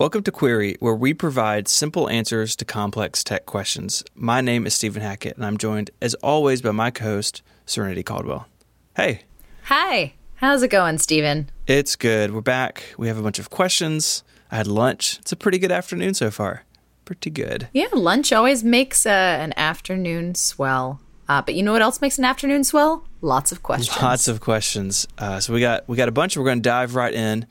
Welcome to Query, where we provide simple answers to complex tech questions. My name is Stephen Hackett, and I'm joined, as always, by my co host, Serenity Caldwell. Hey. Hi. How's it going, Stephen? It's good. We're back. We have a bunch of questions. I had lunch. It's a pretty good afternoon so far. Pretty good. Yeah, lunch always makes uh, an afternoon swell. Uh, but you know what else makes an afternoon swell? Lots of questions. Lots of questions. Uh, so we got we got a bunch. We're going to dive right in.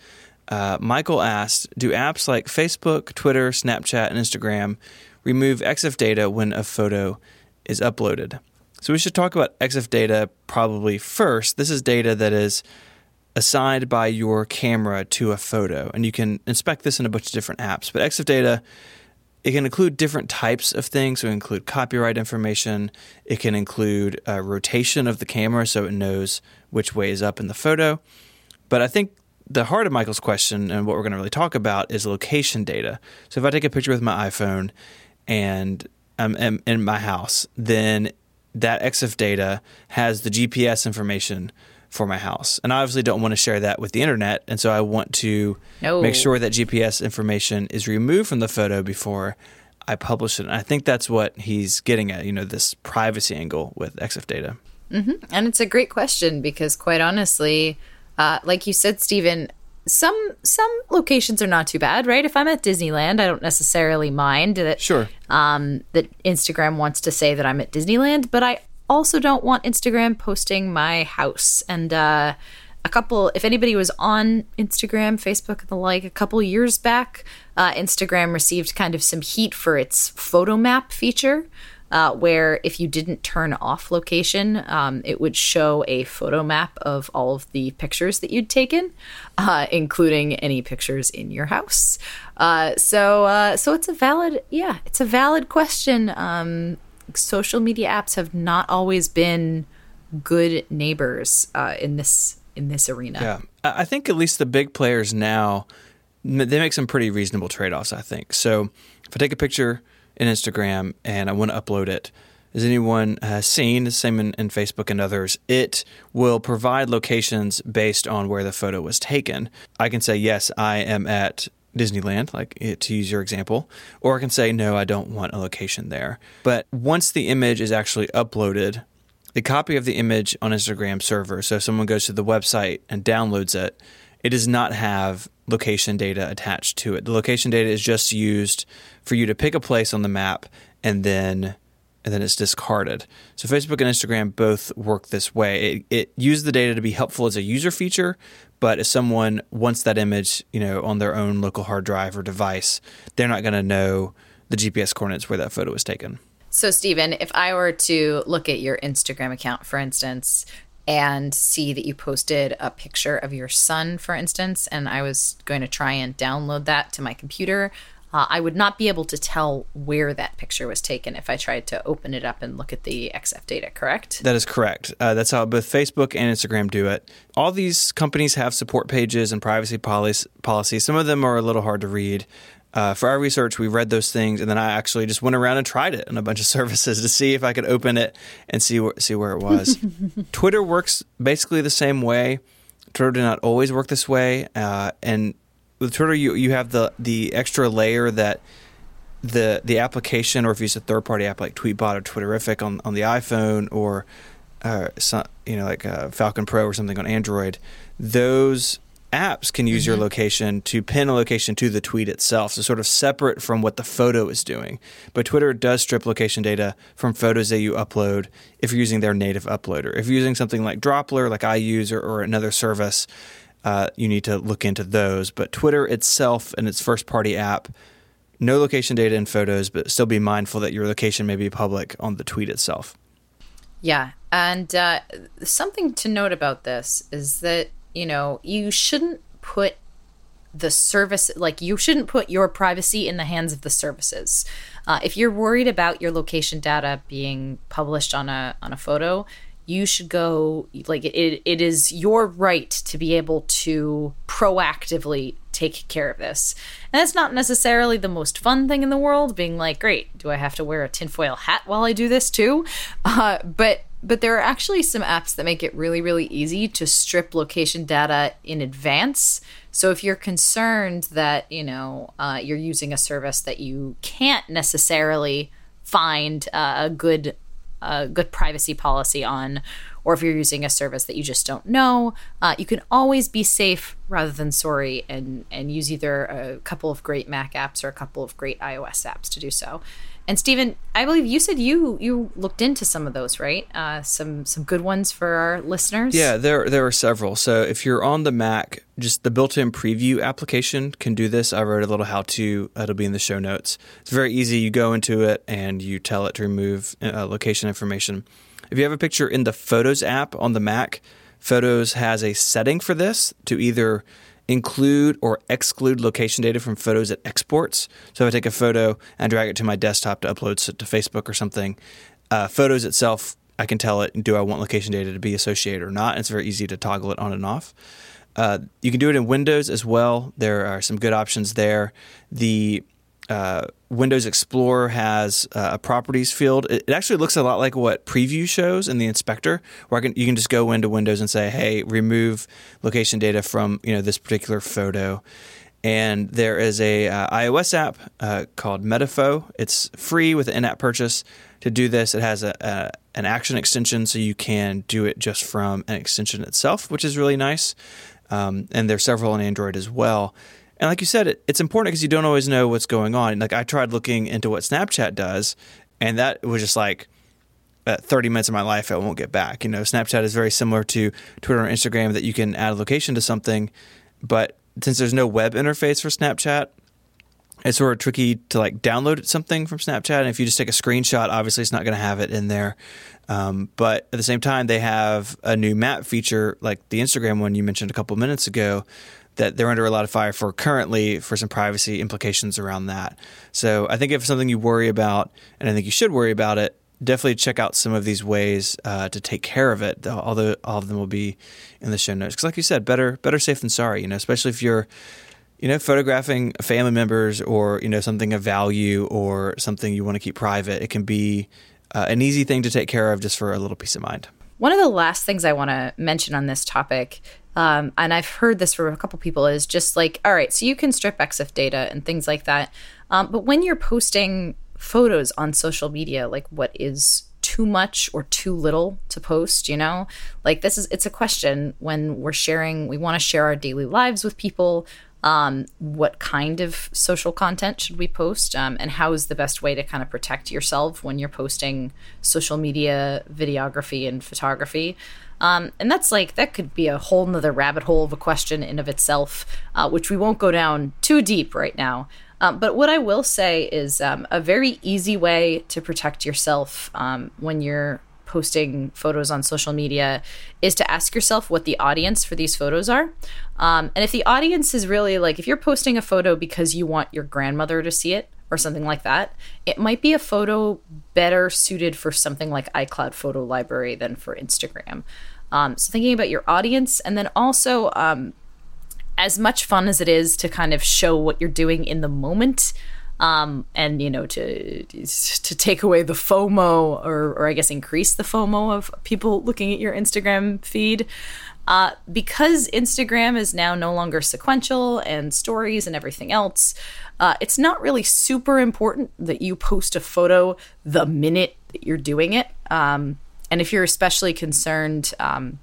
Uh, Michael asked, "Do apps like Facebook, Twitter, Snapchat, and Instagram remove EXIF data when a photo is uploaded?" So we should talk about EXIF data probably first. This is data that is assigned by your camera to a photo, and you can inspect this in a bunch of different apps. But EXIF data it can include different types of things. So it include copyright information. It can include uh, rotation of the camera so it knows which way is up in the photo. But I think the heart of Michael's question and what we're going to really talk about is location data. So if I take a picture with my iPhone and I'm in my house, then that EXIF data has the GPS information for my house. And I obviously don't want to share that with the internet. And so I want to no. make sure that GPS information is removed from the photo before I publish it. And I think that's what he's getting at, you know, this privacy angle with EXIF data. Mm-hmm. And it's a great question because, quite honestly, uh, like you said, Stephen, some some locations are not too bad, right? If I'm at Disneyland, I don't necessarily mind that sure um, that Instagram wants to say that I'm at Disneyland, but I also don't want Instagram posting my house. And uh, a couple, if anybody was on Instagram, Facebook, and the like, a couple years back, uh, Instagram received kind of some heat for its photo map feature. Uh, where if you didn't turn off location, um, it would show a photo map of all of the pictures that you'd taken, uh, including any pictures in your house. Uh, so, uh, so it's a valid, yeah, it's a valid question. Um, social media apps have not always been good neighbors uh, in this in this arena. Yeah, I think at least the big players now they make some pretty reasonable trade offs. I think so. If I take a picture in Instagram and I want to upload it, as anyone has seen, the same in, in, Facebook and others, it will provide locations based on where the photo was taken. I can say, yes, I am at Disneyland, like eh, to use your example, or I can say, no, I don't want a location there. But once the image is actually uploaded, the copy of the image on Instagram server, so if someone goes to the website and downloads it, it does not have location data attached to it. The location data is just used for you to pick a place on the map and then and then it's discarded. So Facebook and Instagram both work this way. It, it uses the data to be helpful as a user feature, but if someone wants that image, you know, on their own local hard drive or device, they're not going to know the GPS coordinates where that photo was taken. So, Stephen, if I were to look at your Instagram account, for instance, and see that you posted a picture of your son, for instance, and I was going to try and download that to my computer, uh, I would not be able to tell where that picture was taken if I tried to open it up and look at the EXIF data, correct? That is correct. Uh, that's how both Facebook and Instagram do it. All these companies have support pages and privacy policies. Some of them are a little hard to read. Uh, for our research, we read those things, and then I actually just went around and tried it on a bunch of services to see if I could open it and see where, see where it was. Twitter works basically the same way. Twitter did not always work this way, uh, and with Twitter, you you have the the extra layer that the the application, or if you use a third party app like Tweetbot or Twitterrific on on the iPhone, or uh, some, you know like uh, Falcon Pro or something on Android, those apps can use mm-hmm. your location to pin a location to the tweet itself, so sort of separate from what the photo is doing. But Twitter does strip location data from photos that you upload if you're using their native uploader. If you're using something like Droplr, like I use, or, or another service, uh, you need to look into those. But Twitter itself and its first party app, no location data in photos, but still be mindful that your location may be public on the tweet itself. Yeah. And uh, something to note about this is that, you know, you shouldn't put the service like you shouldn't put your privacy in the hands of the services. Uh, if you're worried about your location data being published on a on a photo you should go like it, it is your right to be able to proactively take care of this. And it's not necessarily the most fun thing in the world being like great do i have to wear a tinfoil hat while i do this too? Uh, but but there are actually some apps that make it really, really easy to strip location data in advance. So if you're concerned that you know uh, you're using a service that you can't necessarily find uh, a good a good privacy policy on, or if you're using a service that you just don't know, uh, you can always be safe rather than sorry and and use either a couple of great Mac apps or a couple of great iOS apps to do so. And Stephen, I believe you said you you looked into some of those, right? Uh, some some good ones for our listeners. Yeah, there there are several. So if you're on the Mac, just the built-in preview application can do this. I wrote a little how-to. It'll be in the show notes. It's very easy. You go into it and you tell it to remove uh, location information. If you have a picture in the Photos app on the Mac, Photos has a setting for this to either include or exclude location data from photos it exports. So if I take a photo and drag it to my desktop to upload to Facebook or something, uh, photos itself, I can tell it, do I want location data to be associated or not? It's very easy to toggle it on and off. Uh, you can do it in Windows as well. There are some good options there. The uh, Windows Explorer has uh, a properties field. It, it, actually looks a lot like what Preview shows in the inspector, where can, you can just go into Windows and say, "Hey, remove location data from you know this particular photo." And there is a uh, iOS app uh, called Metapho. It's free with an in-app purchase. To do this, it has a, a, an action extension, so you can do it just from an extension itself, which is really nice. Um, and there's several on Android as well. And like you said, it, it's important because you don't always know what's going on. Like I tried looking into what Snapchat does, and that was just like uh, 30 minutes of my life I won't get back. You know, Snapchat is very similar to Twitter and Instagram that you can add a location to something, but since there's no web interface for Snapchat, it's sort of tricky to like download something from Snapchat. And if you just take a screenshot, obviously it's not going to have it in there. Um, but at the same time, they have a new map feature, like the Instagram one you mentioned a couple minutes ago, that they're under a lot of fire for currently for some privacy implications around that. So I think if something you worry about, and I think you should worry about it, definitely check out some of these ways uh, to take care of it. Although all of them will be in the show notes, because like you said, better better safe than sorry. You know, especially if you're you know photographing family members or you know something of value or something you want to keep private. It can be uh, an easy thing to take care of just for a little peace of mind. One of the last things I want to mention on this topic um, and I've heard this from a couple people is just like, all right, so you can strip EXIF data and things like that. Um, but when you're posting photos on social media, like what is too much or too little to post, you know? Like this is it's a question when we're sharing, we want to share our daily lives with people. Um, what kind of social content should we post? Um, and how is the best way to kind of protect yourself when you're posting social media, videography, and photography? Um, and that's like, that could be a whole nother rabbit hole of a question in of itself, uh, which we won't go down too deep right now. Um, but what I will say is um, a very easy way to protect yourself um, when you're posting photos on social media is to ask yourself what the audience for these photos are. Um, and if the audience is really like, if you're posting a photo because you want your grandmother to see it, or something like that, it might be a photo better suited for something like iCloud Photo Library than for Instagram. Um, so thinking about your audience, and then also um, as much fun as it is to kind of show what you're doing in the moment. Um, and you know to to take away the FOMO or, or I guess increase the FOMO of people looking at your Instagram feed. Uh, because Instagram is now no longer sequential and stories and everything else, uh, it's not really super important that you post a photo the minute that you're doing it. Um, and if you're especially concerned, um,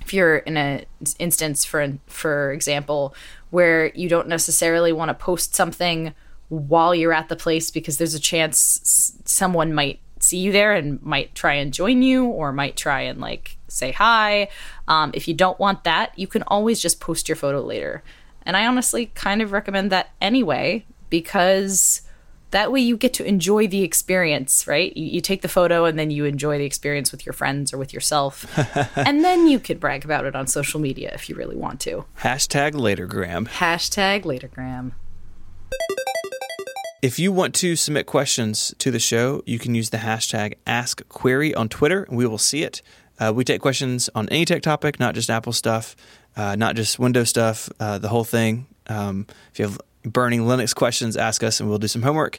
if you're in an instance, for for example, where you don't necessarily want to post something while you're at the place because there's a chance someone might see you there and might try and join you or might try and like say hi. Um, if you don't want that, you can always just post your photo later. And I honestly kind of recommend that anyway because that way you get to enjoy the experience, right? You, you, take the photo and then you enjoy the experience with your friends or with yourself. and then you could brag about it on social media if you really want to. Hashtag latergram. Hashtag latergram. If you want to submit questions to the show, you can use the hashtag AskQuery on Twitter, and we will see it. Uh, we take questions on any tech topic, not just Apple stuff, uh, not just Windows stuff, uh, the whole thing. Um, if you have burning Linux questions, ask us, and we'll do some homework.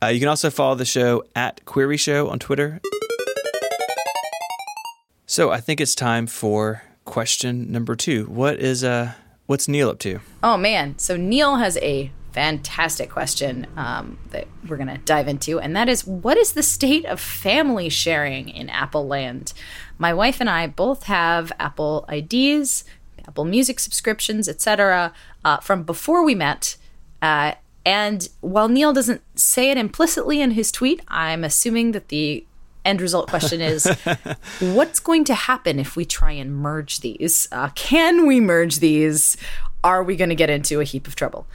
Uh, you can also follow the show at Query Show on Twitter. So I think it's time for question number two. What is uh what's Neil up to? Oh man, so Neil has a fantastic question um, that we're going to dive into, and that is what is the state of family sharing in Apple Land? My wife and I both have Apple IDs, Apple Music subscriptions, etc., uh, from before we met. Uh, and while Neil doesn't say it implicitly in his tweet, I'm assuming that the end result question is what's going to happen if we try and merge these? Uh, can we merge these? Are we going to get into a heap of trouble?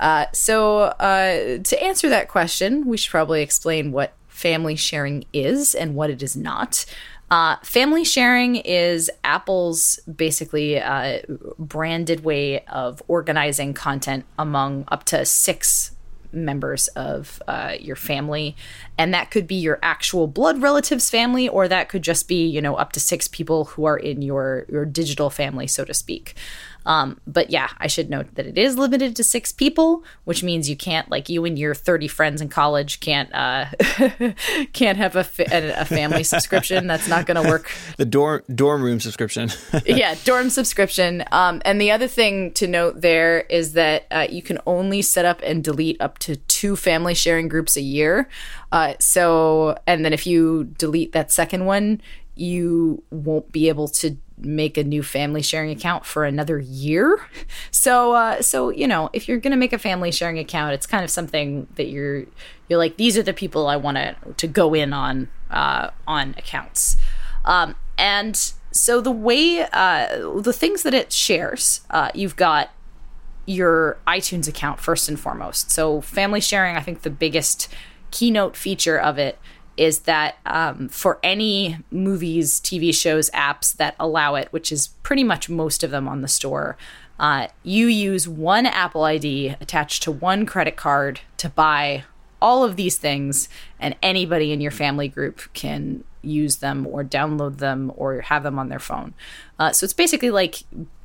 Uh, so, uh, to answer that question, we should probably explain what family sharing is and what it is not. Uh, family sharing is Apple's basically uh, branded way of organizing content among up to six members of uh, your family. And that could be your actual blood relatives family, or that could just be, you know, up to six people who are in your, your digital family, so to speak. Um, but yeah, I should note that it is limited to six people, which means you can't, like you and your 30 friends in college, can't uh, can't have a, fa- a family subscription. That's not going to work. The dorm dorm room subscription. yeah, dorm subscription. Um, and the other thing to note there is that uh, you can only set up and delete up to two family sharing groups a year. Uh, so, and then if you delete that second one, you won't be able to make a new family sharing account for another year. So uh, so you know, if you're going to make a family sharing account, it's kind of something that you're you're like these are the people I want to to go in on uh, on accounts. Um, and so the way uh, the things that it shares, uh, you've got your iTunes account first and foremost. So family sharing, I think the biggest keynote feature of it is that um, for any movies, TV shows, apps that allow it, which is pretty much most of them on the store, uh, you use one Apple ID attached to one credit card to buy all of these things, and anybody in your family group can use them or download them or have them on their phone. Uh, so it's basically like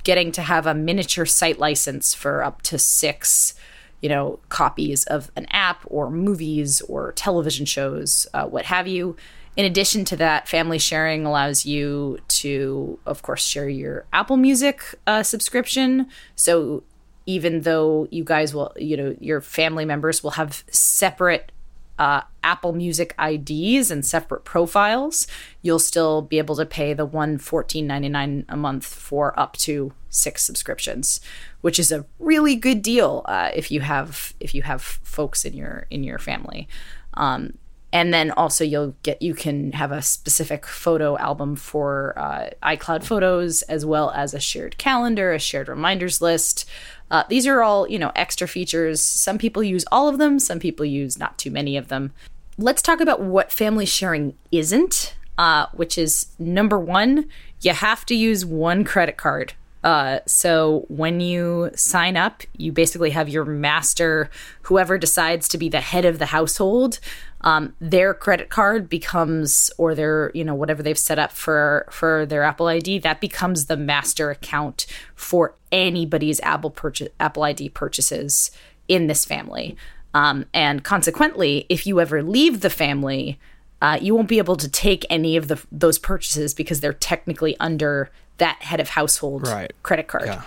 getting to have a miniature site license for up to six you know, copies of an app or movies or television shows, uh, what have you. In addition to that, family sharing allows you to, of course, share your Apple Music uh, subscription. So even though you guys will, you know, your family members will have separate uh, Apple Music IDs and separate profiles, you'll still be able to pay the one fourteen ninety nine a month for up to six subscriptions, which is a really good deal uh, if you have if you have folks in your in your family. Um, and then also you'll get you can have a specific photo album for uh, iCloud photos as well as a shared calendar, a shared reminders list. Uh, these are all you know extra features. Some people use all of them. Some people use not too many of them. Let's talk about what family sharing isn't, uh, which is number one. You have to use one credit card uh, so when you sign up, you basically have your master, whoever decides to be the head of the household, um, their credit card becomes, or their, you know, whatever they've set up for for their Apple ID, that becomes the master account for anybody's Apple purchase, Apple ID purchases in this family. Um, and consequently, if you ever leave the family, uh, you won't be able to take any of the those purchases because they're technically under that head of household right. credit card. Yeah.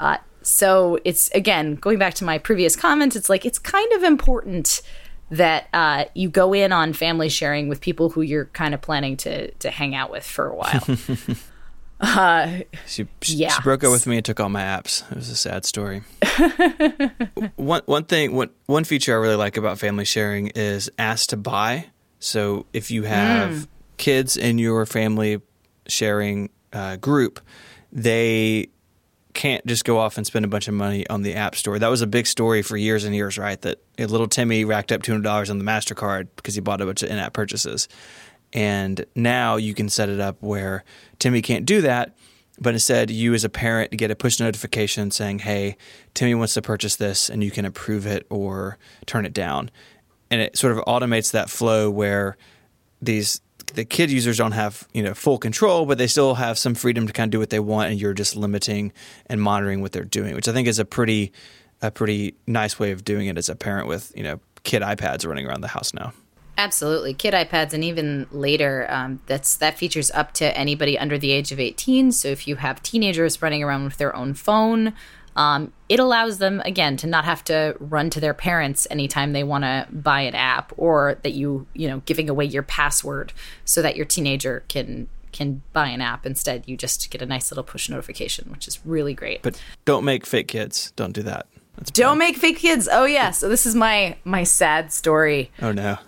Uh, so it's again going back to my previous comments. It's like it's kind of important that uh, you go in on family sharing with people who you're kind of planning to to hang out with for a while. uh, she, she, yeah. she broke up with me and took all my apps. It was a sad story. one one thing, one one feature I really like about family sharing is ask to buy. So if you have mm. kids in your family sharing uh, group, they can't just go off and spend a bunch of money on the app store. That was a big story for years and years, right? That little Timmy racked up two hundred dollars on the Mastercard because he bought a bunch of in-app purchases, and now you can set it up where Timmy can't do that, but instead you as a parent get a push notification saying, "Hey, Timmy wants to purchase this," and you can approve it or turn it down, and it sort of automates that flow where these the kid users don't have you know full control, but they still have some freedom to kind of do what they want, and you're just limiting and monitoring what they're doing, which I think is a pretty a pretty nice way of doing it as a parent with you know kid iPads running around the house now. Absolutely, kid iPads, and even later, um, that's that features up to anybody under the age of eighteen. So if you have teenagers running around with their own phone, um, it allows them again to not have to run to their parents anytime they want to buy an app, or that you you know giving away your password so that your teenager can can buy an app. Instead, you just get a nice little push notification, which is really great. But don't make fake kids. Don't do that. That's don't bad. make fake kids. Oh yeah. So this is my my sad story. Oh no.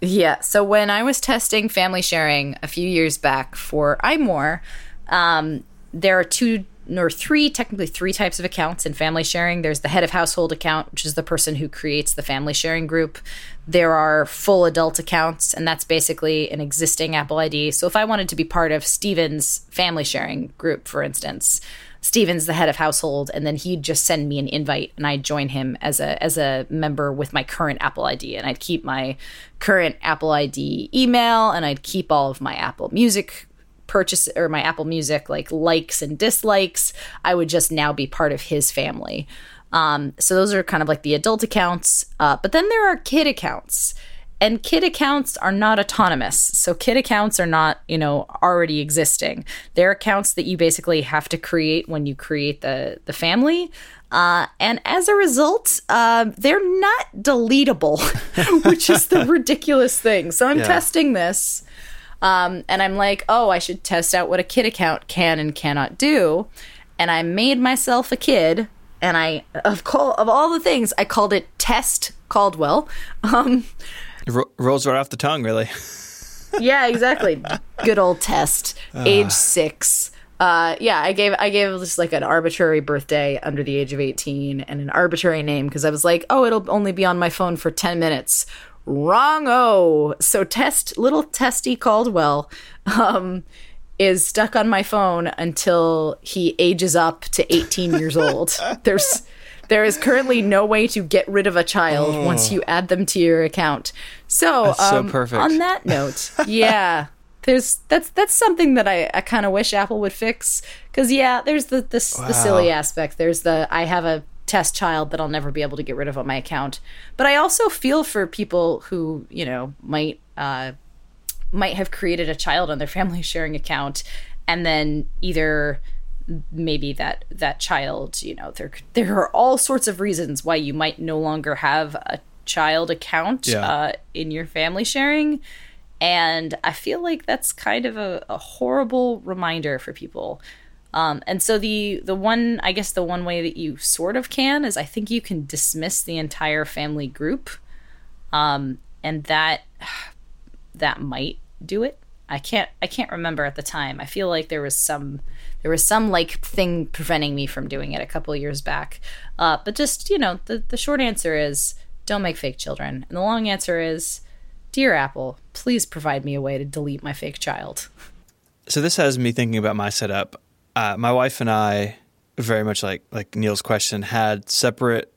Yeah. So when I was testing family sharing a few years back for iMore, um, there are two or three, technically three types of accounts in family sharing. There's the head of household account, which is the person who creates the family sharing group. There are full adult accounts, and that's basically an existing Apple ID. So if I wanted to be part of Stephen's family sharing group, for instance, Stephen's the head of household, and then he'd just send me an invite, and I'd join him as a as a member with my current Apple ID, and I'd keep my current Apple ID email, and I'd keep all of my Apple Music purchase or my Apple Music like likes and dislikes. I would just now be part of his family. Um, so those are kind of like the adult accounts, uh, but then there are kid accounts and kid accounts are not autonomous so kid accounts are not you know already existing they're accounts that you basically have to create when you create the the family uh, and as a result uh, they're not deletable which is the ridiculous thing so i'm yeah. testing this um, and i'm like oh i should test out what a kid account can and cannot do and i made myself a kid and i of, call, of all the things i called it test caldwell um, Ro- rolls right off the tongue, really. yeah, exactly. Good old test. Uh. Age six. Uh, yeah, I gave I gave just like an arbitrary birthday under the age of eighteen and an arbitrary name because I was like, oh, it'll only be on my phone for ten minutes. Wrong. Oh, so test little testy Caldwell um, is stuck on my phone until he ages up to eighteen years old. There's there is currently no way to get rid of a child oh. once you add them to your account. So, um, so perfect. on that note, yeah. There's that's that's something that I, I kind of wish Apple would fix because yeah there's the the, wow. the silly aspect there's the I have a test child that I'll never be able to get rid of on my account. But I also feel for people who, you know, might uh, might have created a child on their family sharing account and then either maybe that that child you know there there are all sorts of reasons why you might no longer have a child account yeah. uh, in your family sharing and i feel like that's kind of a, a horrible reminder for people um, and so the the one i guess the one way that you sort of can is i think you can dismiss the entire family group um, and that that might do it i can't i can't remember at the time i feel like there was some there was some like thing preventing me from doing it a couple years back. Uh, but just, you know, the, the short answer is don't make fake children. And the long answer is Dear Apple, please provide me a way to delete my fake child. So this has me thinking about my setup. Uh, my wife and I, very much like like Neil's question, had separate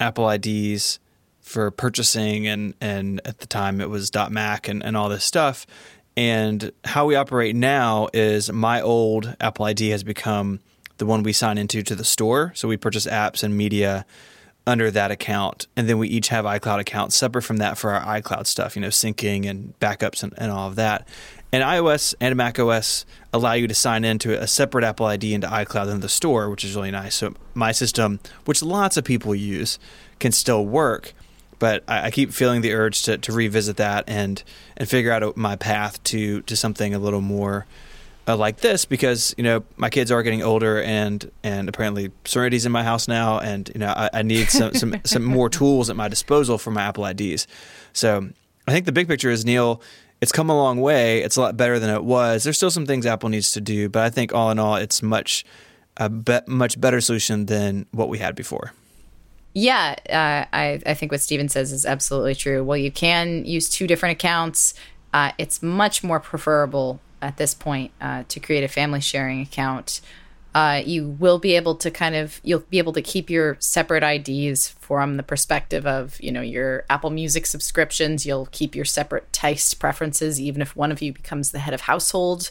Apple IDs for purchasing and and at the time it was .Mac and, and all this stuff. And how we operate now is my old Apple ID has become the one we sign into to the store. So we purchase apps and media under that account. And then we each have iCloud accounts separate from that for our iCloud stuff, you know, syncing and backups and, and all of that. And iOS and Mac OS allow you to sign into a separate Apple ID into iCloud than the store, which is really nice. So my system, which lots of people use, can still work but I, I, keep feeling the urge to, to revisit that and and figure out my path to to something a little more uh, like this because you know my kids are getting older and and apparently Serenity's in my house now and you know I, I need some, some some more tools at my disposal for my Apple IDs. So I think the big picture is Neil. It's come a long way. It's a lot better than it was. There's still some things Apple needs to do, but I think all in all, it's much a be- much better solution than what we had before. Yeah, uh, I, I think what Stephen says is absolutely true. Well, you can use two different accounts. Uh, it's much more preferable at this point uh, to create a family sharing account. Uh, you will be able to kind of you'll be able to keep your separate IDs from the perspective of you know your Apple Music subscriptions. You'll keep your separate taste preferences, even if one of you becomes the head of household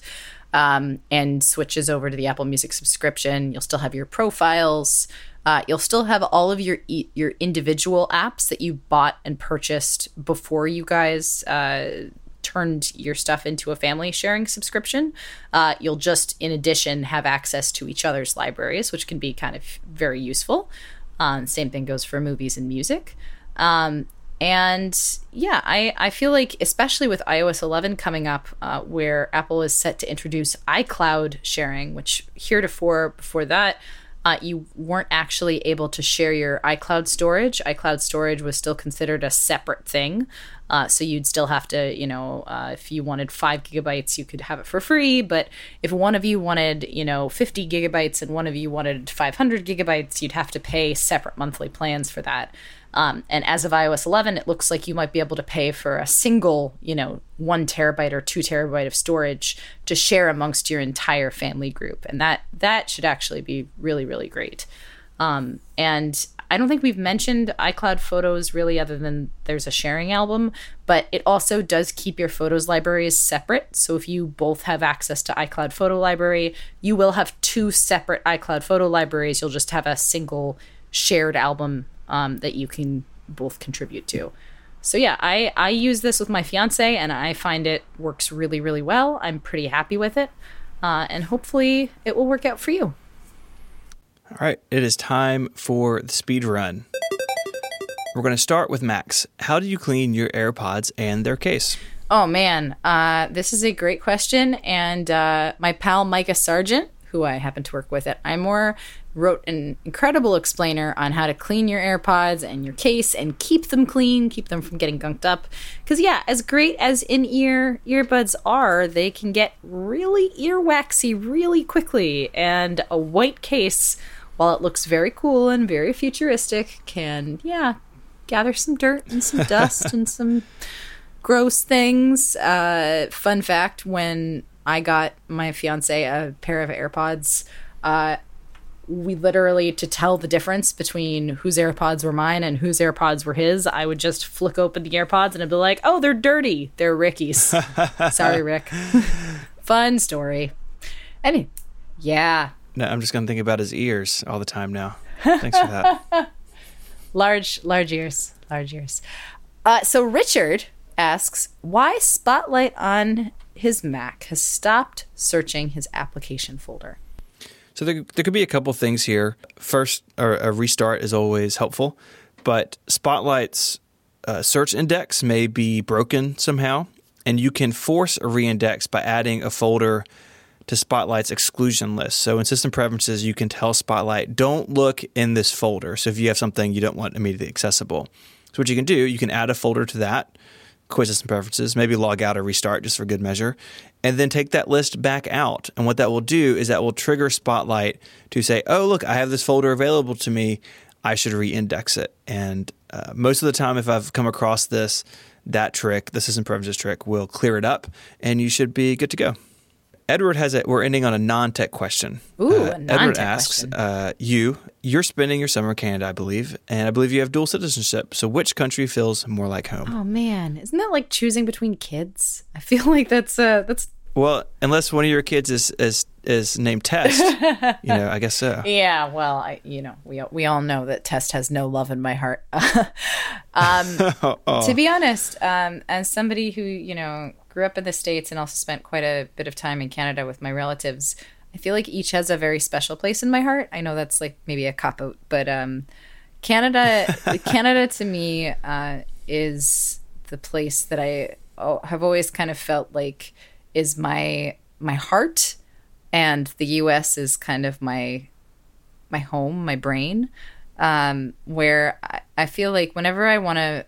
um, and switches over to the Apple Music subscription. You'll still have your profiles. Uh, you'll still have all of your your individual apps that you bought and purchased before you guys uh, turned your stuff into a family sharing subscription. Uh, you'll just, in addition, have access to each other's libraries, which can be kind of very useful. Um, same thing goes for movies and music. Um, and yeah, I, I feel like, especially with iOS 11 coming up, uh, where Apple is set to introduce iCloud sharing, which heretofore, before that, uh, you weren't actually able to share your iCloud storage. iCloud storage was still considered a separate thing. Uh, so you'd still have to, you know, uh, if you wanted five gigabytes, you could have it for free. But if one of you wanted, you know, 50 gigabytes and one of you wanted 500 gigabytes, you'd have to pay separate monthly plans for that. Um, and as of iOS 11, it looks like you might be able to pay for a single, you know, one terabyte or two terabyte of storage to share amongst your entire family group, and that that should actually be really really great. Um, and I don't think we've mentioned iCloud Photos really, other than there's a sharing album, but it also does keep your photos libraries separate. So if you both have access to iCloud Photo Library, you will have two separate iCloud Photo libraries. You'll just have a single shared album um, that you can both contribute to. So yeah, I I use this with my fiance and I find it works really really well. I'm pretty happy with it, uh, and hopefully it will work out for you. All right, it is time for the speed run. We're going to start with Max. How do you clean your AirPods and their case? Oh man, uh, this is a great question, and uh, my pal Micah Sargent, who I happen to work with at iMore, wrote an incredible explainer on how to clean your AirPods and your case and keep them clean, keep them from getting gunked up. Because, yeah, as great as in ear earbuds are, they can get really earwaxy really quickly. And a white case, while it looks very cool and very futuristic, can, yeah, gather some dirt and some dust and some gross things. Uh, fun fact when I got my fiance a pair of AirPods, uh, we literally to tell the difference between whose AirPods were mine and whose AirPods were his, I would just flick open the AirPods and I'd be like, "Oh, they're dirty. They're Ricky's." Sorry, Rick. Fun story. Any, yeah. No, I'm just gonna think about his ears all the time now. Thanks for that. large, large ears, large ears. Uh, so Richard asks why Spotlight on his Mac has stopped searching his application folder. So there, there could be a couple things here. First, a restart is always helpful, but Spotlight's uh, search index may be broken somehow, and you can force a reindex by adding a folder to Spotlight's exclusion list. So in system preferences, you can tell Spotlight, don't look in this folder. So if you have something you don't want immediately accessible. So what you can do, you can add a folder to that quiz system preferences, maybe log out or restart just for good measure, and then take that list back out. And what that will do is that will trigger Spotlight to say, oh, look, I have this folder available to me. I should re-index it. And uh, most of the time, if I've come across this, that trick, the system preferences trick, will clear it up, and you should be good to go. Edward has it. We're ending on a non-tech question. Ooh, uh, Edward asks uh, you. You're spending your summer in Canada, I believe, and I believe you have dual citizenship. So, which country feels more like home? Oh man, isn't that like choosing between kids? I feel like that's uh, that's well, unless one of your kids is is is named Test, you know, I guess so. Yeah, well, I you know we we all know that Test has no love in my heart. um, oh. To be honest, um, as somebody who you know grew up in the states and also spent quite a bit of time in Canada with my relatives, I feel like each has a very special place in my heart. I know that's like maybe a cop out, but um, Canada, Canada to me uh, is the place that I have always kind of felt like is my my heart and the US is kind of my my home, my brain. Um, where I, I feel like whenever I want to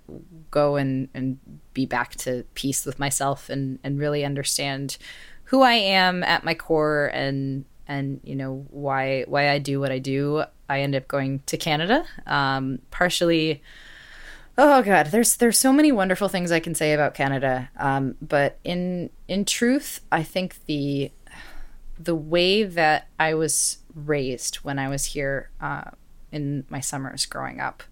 go and, and be back to peace with myself and, and really understand who I am at my core and and you know why why I do what I do, I end up going to Canada. Um, partially Oh god, there's there's so many wonderful things I can say about Canada. Um, but in in truth, I think the the way that I was raised when I was here uh, in my summers growing up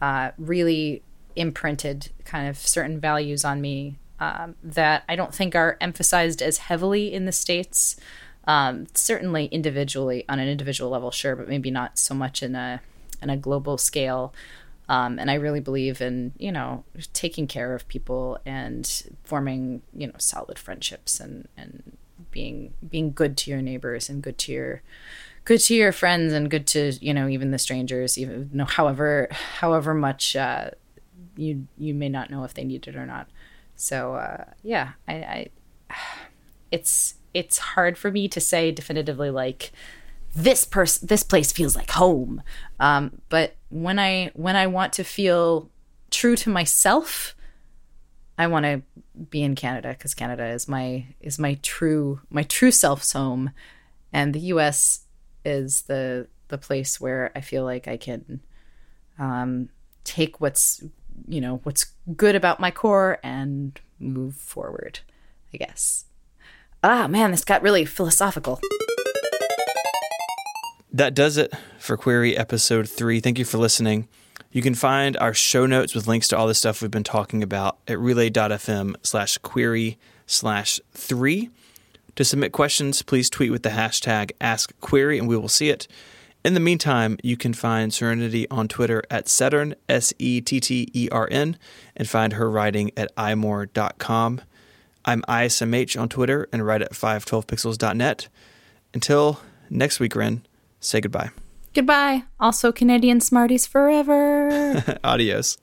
uh, really imprinted kind of certain values on me um, that I don't think are emphasized as heavily in the states. Um, certainly individually on an individual level, sure, but maybe not so much in a and a global scale. Um, and I really believe in you know taking care of people and forming you know solid friendships and and being being good to your neighbors and good to your good to your friends and good to you know even the strangers even you know however however much uh, you you may not know if they need it or not. So uh, yeah I, I it's it's hard for me to say definitively like this person this place feels like home. Um, but when i when i want to feel true to myself i want to be in canada because canada is my is my true my true self's home. And the us is the the place where i feel like i can um, take what's you know what's good about my core and move forward i guess ah man this got really philosophical That does it for Query Episode 3. Thank you for listening. You can find our show notes with links to all the stuff we've been talking about at relay.fm slash query slash 3. To submit questions, please tweet with the hashtag AskQuery and we will see it. In the meantime, you can find Serenity on Twitter at Settern, S E T T E R N, and find her writing at imore.com. I'm ISMH on Twitter and write at 512pixels.net. Until next week, Ren, say goodbye. goodbye also canadian smarties forever Adios.